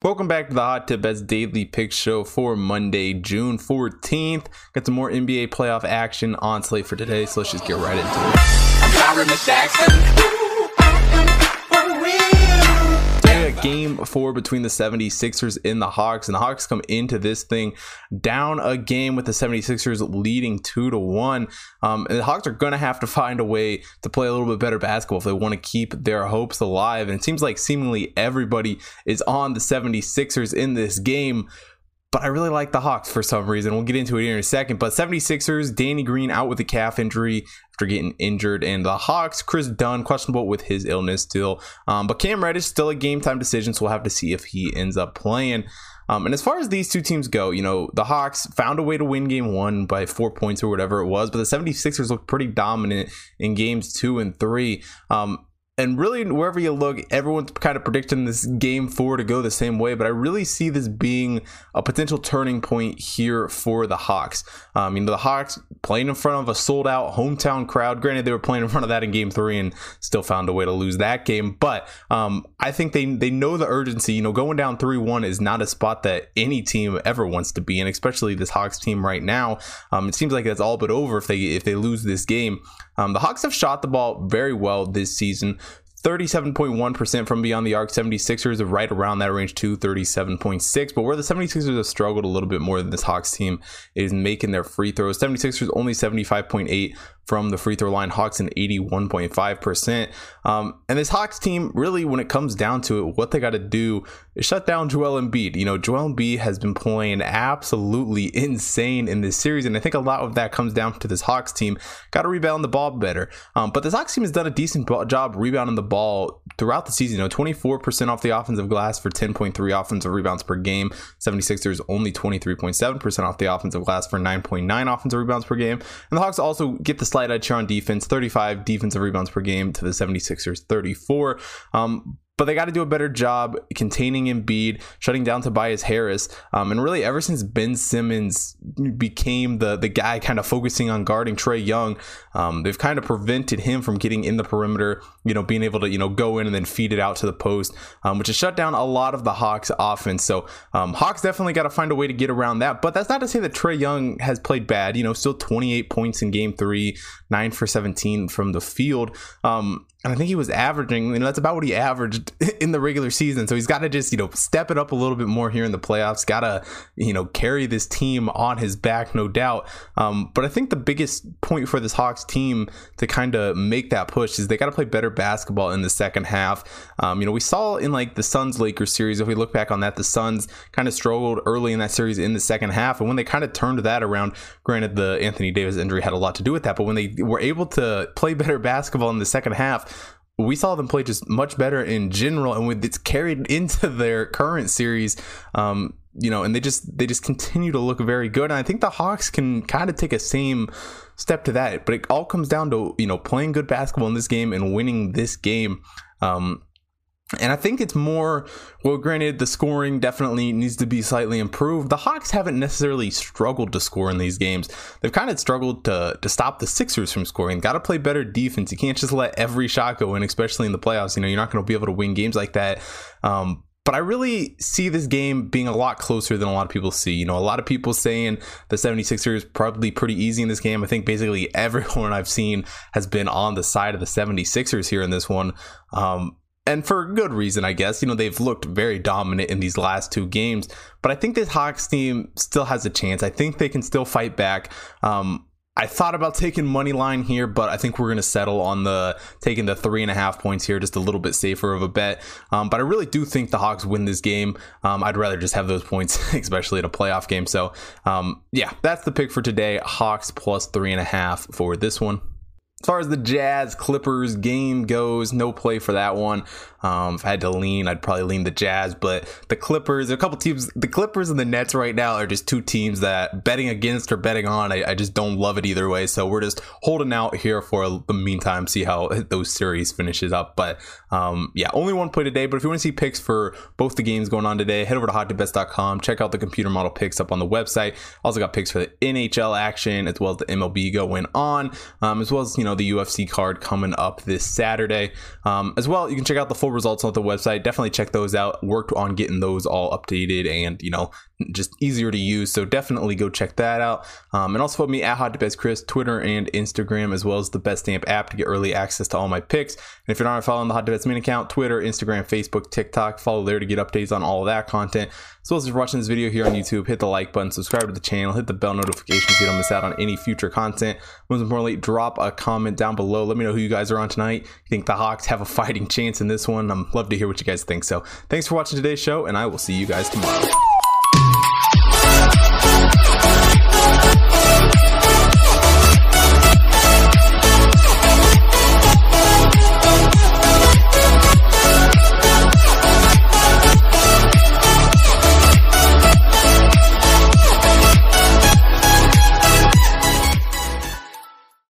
Welcome back to the Hot Tip Bets Daily Pick Show for Monday, June 14th. Got some more NBA playoff action on slate for today, so let's just get right into it. Game four between the 76ers and the Hawks. And the Hawks come into this thing down a game with the 76ers leading two to one. Um, and the Hawks are going to have to find a way to play a little bit better basketball if they want to keep their hopes alive. And it seems like seemingly everybody is on the 76ers in this game but I really like the Hawks for some reason. We'll get into it here in a second. But 76ers, Danny Green out with a calf injury after getting injured. And the Hawks, Kris Dunn, questionable with his illness still. Um, but Cam Reddish, still a game time decision. So we'll have to see if he ends up playing. Um, and as far as these two teams go, you know, the Hawks found a way to win game one by four points or whatever it was, but the 76ers looked pretty dominant in games two and three. Um, and really wherever you look everyone's kind of predicting this game four to go the same way but i really see this being a potential turning point here for the hawks. Um, you know the hawks playing in front of a sold out hometown crowd. Granted they were playing in front of that in game three and still found a way to lose that game but um, i think they they know the urgency. You know going down 3-1 is not a spot that any team ever wants to be in especially this hawks team right now. Um, it seems like that's all but over if they if they lose this game um, the hawks have shot the ball very well this season 37.1% from beyond the arc. 76ers are right around that range too, 37.6. But where the 76ers have struggled a little bit more than this Hawks team is making their free throws. 76ers only 75.8 from the free throw line. Hawks an 81.5%. Um, and this Hawks team, really, when it comes down to it, what they got to do is shut down Joel Embiid. You know, Joel Embiid has been playing absolutely insane in this series. And I think a lot of that comes down to this Hawks team. Got to rebound the ball better. Um, but this Hawks team has done a decent job rebounding the ball throughout the season. You know, 24% off the offensive glass for 10.3 offensive rebounds per game. 76ers only 23.7% off the offensive glass for 9.9 offensive rebounds per game. And the Hawks also get the slight edge here on defense 35 defensive rebounds per game to the 76ers 34. Um, but they got to do a better job containing Embiid, shutting down Tobias Harris, um, and really ever since Ben Simmons became the the guy kind of focusing on guarding Trae Young, um, they've kind of prevented him from getting in the perimeter, you know, being able to you know go in and then feed it out to the post, um, which has shut down a lot of the Hawks offense. So um, Hawks definitely got to find a way to get around that. But that's not to say that Trae Young has played bad. You know, still 28 points in Game Three, nine for 17 from the field. Um, and I think he was averaging, you know, that's about what he averaged in the regular season. So he's got to just, you know, step it up a little bit more here in the playoffs. Got to, you know, carry this team on his back, no doubt. Um, but I think the biggest point for this Hawks team to kind of make that push is they got to play better basketball in the second half. Um, you know, we saw in like the Suns Lakers series, if we look back on that, the Suns kind of struggled early in that series in the second half. And when they kind of turned that around, granted, the Anthony Davis injury had a lot to do with that, but when they were able to play better basketball in the second half, we saw them play just much better in general, and with it's carried into their current series. Um, you know, and they just they just continue to look very good. And I think the Hawks can kind of take a same step to that. But it all comes down to you know playing good basketball in this game and winning this game. Um, and I think it's more, well, granted, the scoring definitely needs to be slightly improved. The Hawks haven't necessarily struggled to score in these games. They've kind of struggled to, to stop the Sixers from scoring. Got to play better defense. You can't just let every shot go in, especially in the playoffs. You know, you're not going to be able to win games like that. Um, but I really see this game being a lot closer than a lot of people see. You know, a lot of people saying the 76ers probably pretty easy in this game. I think basically everyone I've seen has been on the side of the 76ers here in this one. Um, and for good reason, I guess. You know, they've looked very dominant in these last two games, but I think this Hawks team still has a chance. I think they can still fight back. Um, I thought about taking money line here, but I think we're going to settle on the taking the three and a half points here, just a little bit safer of a bet. Um, but I really do think the Hawks win this game. Um, I'd rather just have those points, especially in a playoff game. So, um, yeah, that's the pick for today. Hawks plus three and a half for this one. As far as the Jazz Clippers game goes, no play for that one. Um, if I had to lean, I'd probably lean the Jazz, but the Clippers, a couple teams, the Clippers and the Nets right now are just two teams that betting against or betting on, I, I just don't love it either way. So we're just holding out here for the meantime, see how those series finishes up. But um, yeah, only one play today. But if you want to see picks for both the games going on today, head over to hottipbets.com, check out the computer model picks up on the website. Also got picks for the NHL action as well as the MLB going on, um, as well as you know know, the UFC card coming up this Saturday. Um, as well, you can check out the full results on the website. Definitely check those out. Worked on getting those all updated and, you know, just easier to use. So definitely go check that out. Um, and also follow me at Hot Best Chris, Twitter and Instagram, as well as the Betstamp app to get early access to all my picks. And if you're not following the Hot Bets main account, Twitter, Instagram, Facebook, TikTok, follow there to get updates on all of that content. As well as if you're watching this video here on YouTube, hit the like button, subscribe to the channel, hit the bell notification so you don't miss out on any future content. Most importantly, drop a comment down below. Let me know who you guys are on tonight. You think the Hawks have a fighting chance in this one? I'm love to hear what you guys think. So thanks for watching today's show, and I will see you guys tomorrow.